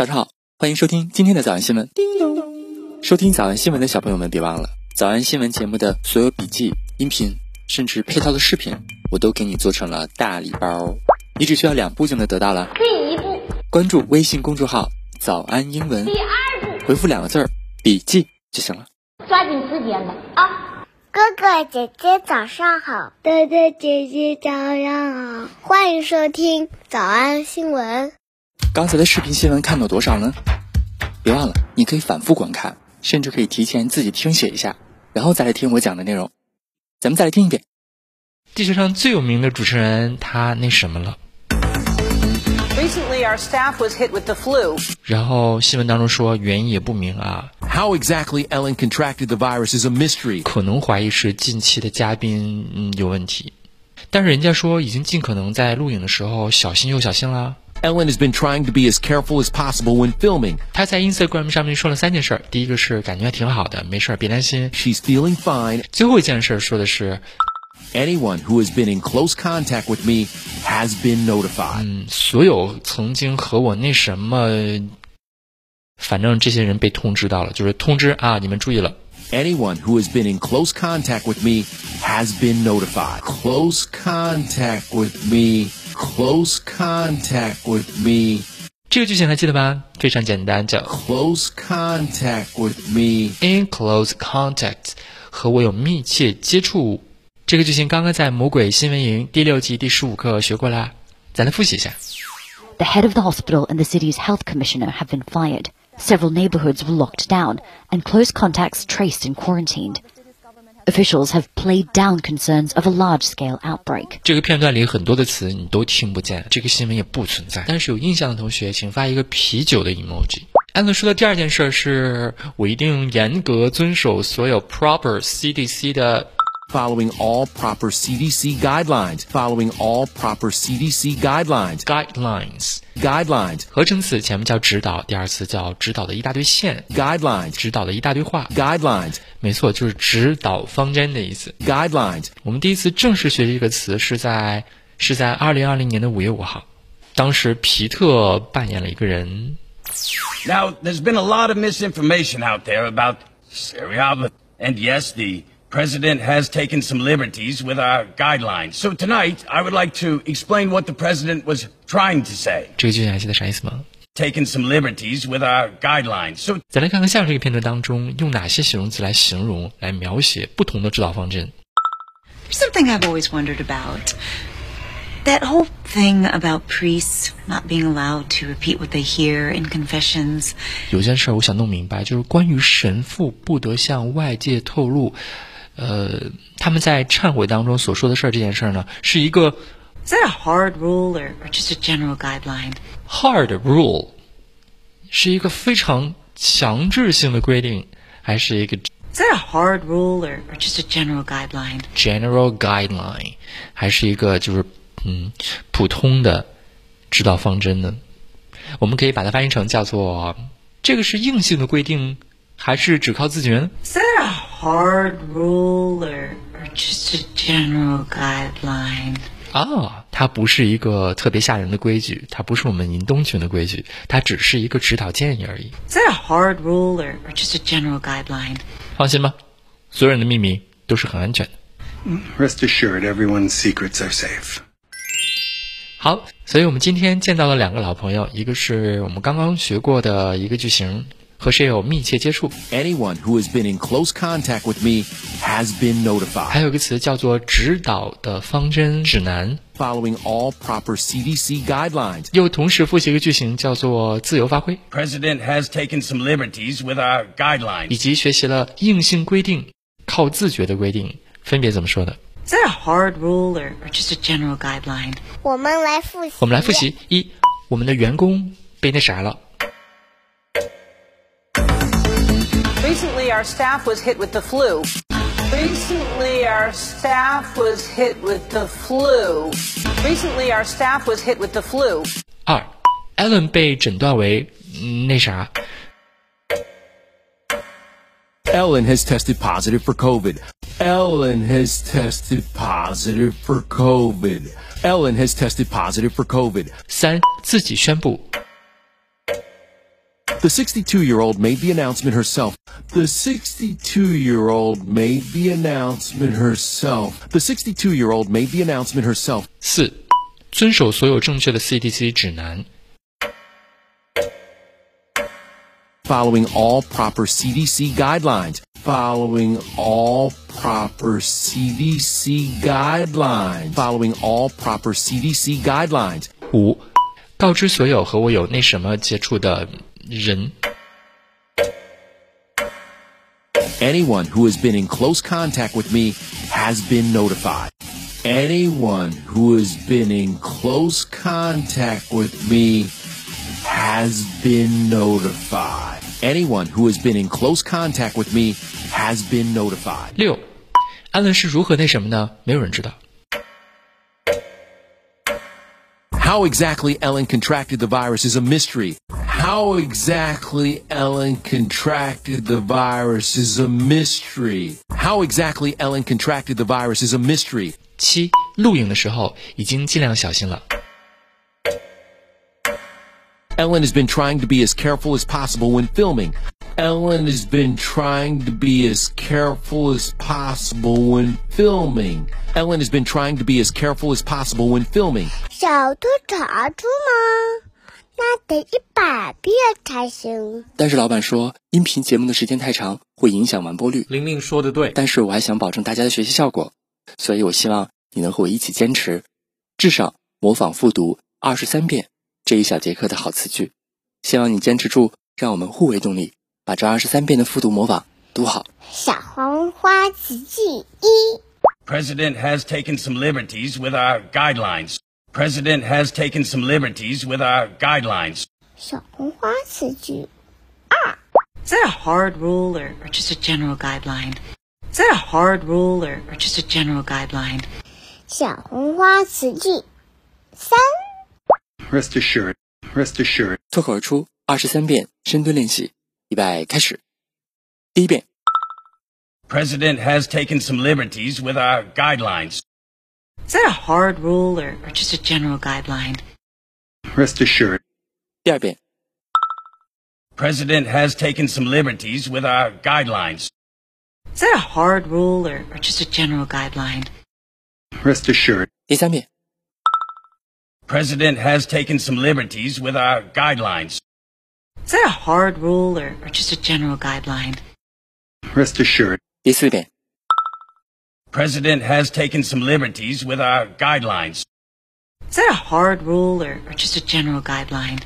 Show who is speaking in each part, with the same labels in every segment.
Speaker 1: 早上好，欢迎收听今天的早安新闻。叮咚！收听早安新闻的小朋友们，别忘了早安新闻节目的所有笔记、音频，甚至配套的视频，我都给你做成了大礼包。你只需要两步就能得到了。
Speaker 2: 第一步，
Speaker 1: 关注微信公众号“早安英文
Speaker 2: 第”，二步，
Speaker 1: 回复两个字儿“笔记”就行了。
Speaker 2: 抓紧时间吧啊！
Speaker 3: 哥哥姐姐早上好，哥哥姐姐早上好，欢迎收听早安新闻。
Speaker 1: 刚才的视频新闻看到多少呢？别忘了，你可以反复观看，甚至可以提前自己听写一下，然后再来听我讲的内容。咱们再来听一遍。
Speaker 4: 地球上最有名的主持人，他那什么了
Speaker 5: ？Recently, our staff was hit with the flu.
Speaker 4: 然后新闻当中说原因也不明啊
Speaker 6: ，How exactly Ellen contracted the virus is a mystery.
Speaker 4: 可能怀疑是近期的嘉宾嗯有问题，但是人家说已经尽可能在录影的时候小心又小心啦。
Speaker 6: Ellen has been trying to be as careful as possible when filming.
Speaker 4: 他在 Instagram 上面说了三件事儿，第一个是感觉还挺好的，没事儿别担心。
Speaker 6: She's feeling fine.
Speaker 4: 最后一件事儿说的是，
Speaker 6: Anyone who has been in close contact with me has been notified.
Speaker 4: 嗯，所有曾经和我那什么，反正这些人被通知到了，就是通知啊，你们注意了。
Speaker 6: Anyone who has been in close contact with me has been notified. Close contact with me. Close contact with me.
Speaker 4: 这个句型还记得吧？非常简单，叫
Speaker 6: Close contact with me.
Speaker 4: in close contact，和我有密切接触。这个句型刚刚在《魔鬼新闻营》第六季第十五课学过啦，咱来复习一下。
Speaker 7: The head of the hospital and the city's health commissioner have been fired. Several neighborhoods were locked down and close contacts traced and quarantined. Officials have played down concerns of a large-scale outbreak.
Speaker 4: 这个片段里很多的词你都听不见，这个新闻也不存在。但是有印象的同学，请发一个啤酒的 emoji。安德说的第二件事是我一定严格遵守所有 proper CDC 的
Speaker 6: Following all proper CDC guidelines. Following all proper CDC guidelines.
Speaker 4: guidelines。
Speaker 6: Guidelines.
Speaker 4: 合成词前面叫指导，第二词叫指导的一大堆线，
Speaker 6: Guidelines.
Speaker 4: 指导的一大堆话。
Speaker 6: Guidelines.
Speaker 4: 没错，就是指导方针的意思。
Speaker 6: Guidelines.
Speaker 4: 我们第一次正式学习这个词是在是在二零二零年的五月五号，当时皮特扮演了一个人，
Speaker 8: Now, there's been a lot of misinformation out there about Syria, and yes, the president has taken some liberties with our guidelines. So tonight, I would like to explain what the president was trying to say.
Speaker 4: 这个句型还记得啥意思吗？
Speaker 8: Taken some liberties with our guidelines. So
Speaker 4: 再来看看下面这个片段当中用哪些形容词来形容、来描写不同的指导方针。
Speaker 9: There's something I've always wondered about. That whole thing about priests not being allowed to repeat what they hear in confessions.
Speaker 4: 有件事儿我想弄明白，就是关于神父不得向外界透露， 呃，他们在忏悔当中所说的事儿这件事儿呢，是一个
Speaker 9: Is that a hard rule or, just a general guideline?
Speaker 4: hard rule，是一个非常强制性的规定，还是一个
Speaker 9: Is that a hard rule or, just a general guideline?
Speaker 4: general guideline，还是一个就是嗯普通的指导方针呢？我们可以把它翻译成叫做这个是硬性的规定，还是只靠自觉呢
Speaker 9: ？Is that a hard rule or, or just a general guideline?
Speaker 4: 啊，它不是一个特别吓人的规矩，它不是我们银东群的规矩，它只是一个指导建议而已。
Speaker 9: Is that a hard rule or, or just a general guideline?
Speaker 4: 放心吧，所有人的秘密都是很安全的。
Speaker 10: Rest assured, everyone's secrets are safe.
Speaker 4: 好，所以我们今天见到了两个老朋友，一个是我们刚刚学过的一个句型，和谁有密切接触
Speaker 6: ，Anyone who has been in close contact with me has been notified.
Speaker 4: 还有一个词叫做指导的方针指南。
Speaker 6: Following all proper CDC guidelines.
Speaker 4: 又同时复习一个句型，叫做自由发挥
Speaker 8: ，president has taken some liberties with our guidelines.
Speaker 4: 以及学习了硬性规定、靠自觉的规定，分别怎么说的
Speaker 9: ？Is that a hard rule or, or just a general guideline?
Speaker 3: 我们来复习。
Speaker 4: 我们来复习：一，我们的员工被那啥了。
Speaker 5: Recently, our staff was hit with the flu. Recently, our staff was hit with the flu. Recently, our staff was hit with the flu.
Speaker 4: 二，Allen 被诊断为嗯那啥，
Speaker 6: Ellen has tested positive for COVID. Ellen has tested positive for COVID. Ellen has tested positive for COVID.
Speaker 4: 三自己宣布，
Speaker 6: The 62 year old made the announcement herself. The 62 year old made the announcement herself. The 62 year old made the announcement herself.
Speaker 4: 四，遵守所有正确的 CDC 指南。
Speaker 6: Following all proper CDC guidelines. Following all proper CDC guidelines. Following all proper CDC guidelines.
Speaker 4: 五，告知所有和我有那什么接触的 人。
Speaker 6: Anyone who has been in close contact with me has been notified. Anyone who has been in close contact with me has been notified. Anyone who has been in close contact with me has been notified.
Speaker 4: 六，安伦是如何那什么呢？没有人知道。
Speaker 6: How exactly Ellen contracted the virus is a mystery. How exactly Ellen contracted the virus is a mystery. How exactly Ellen contracted the virus is a mystery.
Speaker 4: 七，录影的时候已经尽量小心了。
Speaker 6: Ellen has been trying to be as careful as possible when filming. Ellen has been trying to be as careful as possible when filming. Ellen has been trying to be as careful as possible when filming.
Speaker 3: 小兔查出吗？ 那得一百遍才行。
Speaker 1: 但是老板说，音频节目的时间太长，会影响完播率。
Speaker 11: 玲玲说的对，
Speaker 1: 但是我还想保证大家的学习效果，所以我希望你能和我一起坚持，至少模仿复读二十三遍这一小节课的好词句。希望你坚持住，让我们互为动力，把这二十三遍的复读模仿读好。
Speaker 3: 小黄花词句一
Speaker 8: ，President has taken some liberties with our guidelines. President has taken some liberties with our guidelines.
Speaker 3: 小红花词句
Speaker 9: Is that a hard rule or, or just a general guideline? Is that a hard rule or, or just a general guideline?
Speaker 3: 小红花词句三，
Speaker 10: Rest assured, rest assured,
Speaker 1: 脱口而出二十三遍深蹲练习，预备开始。第一遍，
Speaker 8: President has taken some liberties with our guidelines.
Speaker 9: Is that a hard rule or, or just a general guideline?
Speaker 10: rest assured,
Speaker 1: 第二遍，
Speaker 8: President has taken some liberties with our guidelines.
Speaker 9: Is that a hard rule or, or just a general guideline?
Speaker 10: rest assured,
Speaker 1: 第三遍，
Speaker 8: President has taken some liberties with our guidelines.
Speaker 9: Is that a hard rule or, or just a general guideline?
Speaker 10: rest assured,
Speaker 1: 第四遍，
Speaker 8: President has taken some liberties with our guidelines.
Speaker 9: Is that a hard rule or, or just a general guideline?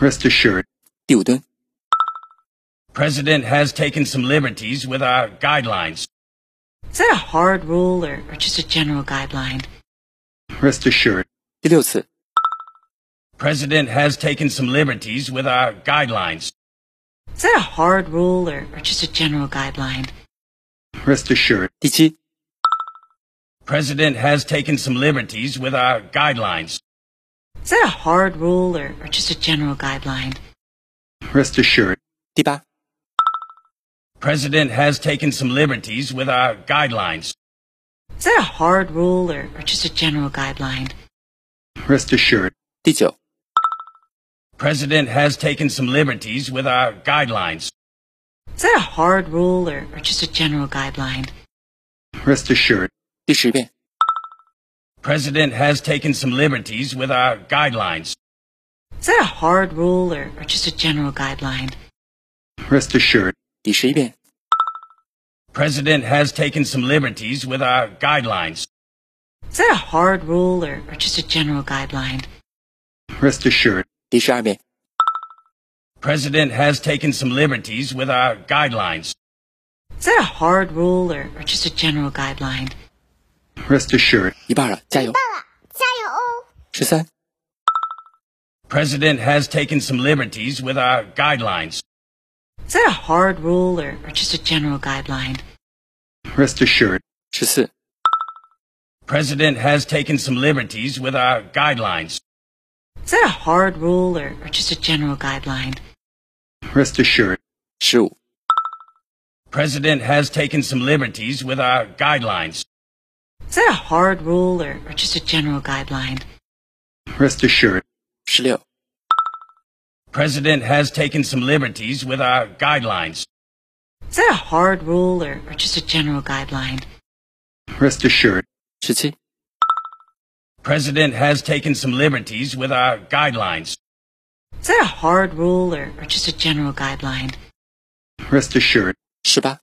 Speaker 10: rest assured,
Speaker 1: 第五蹲，
Speaker 8: President has taken some liberties with our guidelines.
Speaker 9: Is that a hard rule or, or just a general guideline?
Speaker 10: rest assured,
Speaker 1: 第六次，
Speaker 8: President has taken some liberties with our guidelines.
Speaker 9: Is that a hard rule or, or just a general guideline?
Speaker 10: rest assured,
Speaker 1: 第七，
Speaker 8: President has taken some liberties with our guidelines.
Speaker 9: Is that a hard rule or, or just a general guideline?
Speaker 10: rest assured,
Speaker 1: 第八，
Speaker 8: President has taken some liberties with our guidelines.
Speaker 9: Is that a hard rule or, or just a general guideline?
Speaker 10: rest assured,
Speaker 1: 第九，
Speaker 8: President has taken some liberties with our guidelines.
Speaker 9: Is that a hard rule or, or just a general guideline?
Speaker 10: rest assured,
Speaker 1: 第十遍，
Speaker 8: President has taken some liberties with our guidelines.
Speaker 9: Is that a hard rule or, or just a general guideline?
Speaker 10: rest assured,
Speaker 1: 第十一遍，
Speaker 8: President has taken some liberties with our guidelines.
Speaker 9: Is that a hard rule or, or just a general guideline?
Speaker 10: rest assured,
Speaker 1: 第十二遍，
Speaker 8: President has taken some liberties with our guidelines.
Speaker 9: Is that a hard rule or, or just a general guideline?
Speaker 10: rest assured,
Speaker 1: 一半了，加油！
Speaker 3: 加油哦！
Speaker 1: 十三、
Speaker 8: President has taken some liberties with our guidelines.
Speaker 9: Is that a hard rule or, or just a general guideline?
Speaker 10: rest assured,
Speaker 1: 十四、
Speaker 8: President has taken some liberties with our guidelines.
Speaker 9: Is that a hard rule or, or just a general guideline?
Speaker 10: rest assured,
Speaker 1: 十五、
Speaker 8: President has taken some liberties with our guidelines.
Speaker 9: Is that a hard rule or, or just a general guideline?
Speaker 10: Rest assured.
Speaker 1: Sixteen.
Speaker 8: President has taken some liberties with our guidelines.
Speaker 9: Is that a hard rule or, or just a general guideline?
Speaker 10: Rest assured.
Speaker 1: 17.
Speaker 8: President has taken some liberties with our guidelines.
Speaker 9: Is that a hard rule or, or just a general guideline?
Speaker 10: Rest assured.
Speaker 1: 18.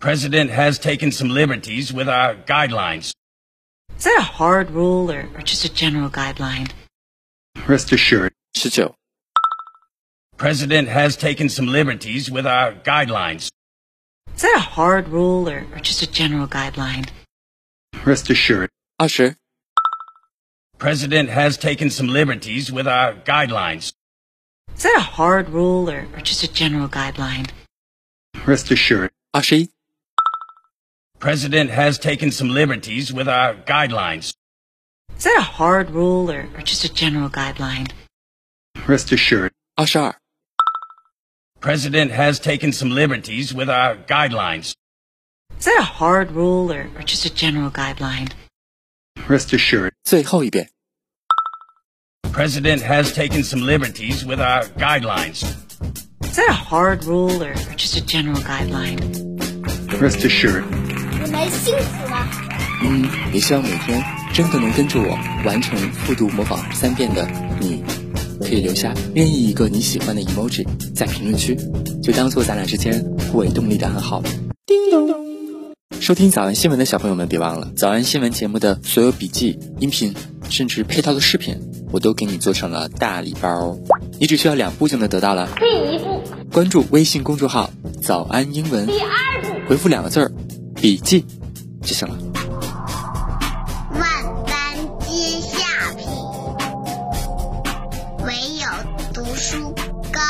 Speaker 8: President has taken some liberties with our guidelines.
Speaker 9: Is that a hard rule or, or just a general guideline?
Speaker 10: Rest assured.
Speaker 1: 19.
Speaker 8: President has taken some liberties with our guidelines.
Speaker 9: Is that a hard rule or, or just a general guideline?
Speaker 10: Rest assured.
Speaker 1: Ah, 20.
Speaker 8: President has taken some liberties with our guidelines.
Speaker 9: Is that a hard rule or, or just a general guideline?
Speaker 10: Rest assured.
Speaker 1: Ah, 21.
Speaker 8: President has taken some liberties with our guidelines.
Speaker 9: Is that a hard rule or, or just a general guideline?
Speaker 10: rest assured,
Speaker 1: 二十二、
Speaker 8: President has taken some liberties with our guidelines.
Speaker 9: Is that a hard rule or, or just a general guideline?
Speaker 10: rest assured,
Speaker 1: 最后一遍。
Speaker 8: President has taken some liberties with our guidelines.
Speaker 9: Is that a hard rule or, or just a general guideline?
Speaker 10: rest assured,
Speaker 3: 你们幸福吗？
Speaker 1: 嗯，也希望每天真的能跟着我完成复读模仿三遍的你，可以留下任意一个你喜欢的 emoji 在评论区，就当做咱俩之间互为动力的暗号。叮咚。收听早安新闻的小朋友们，别忘了早安新闻节目的所有笔记、音频，甚至配套的视频，我都给你做成了大礼包。你只需要两步就能得到了。
Speaker 2: 第一步，
Speaker 1: 关注微信公众号“早安英文
Speaker 2: 第二步，”，
Speaker 1: 回复两个字儿“笔记”就行了。
Speaker 3: 万般皆下品，唯有读书高。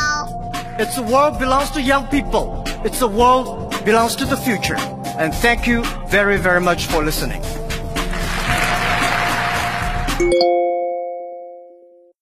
Speaker 11: It's a world belongs to young people. It's a world belongs to the future. And thank you very, very much for listening.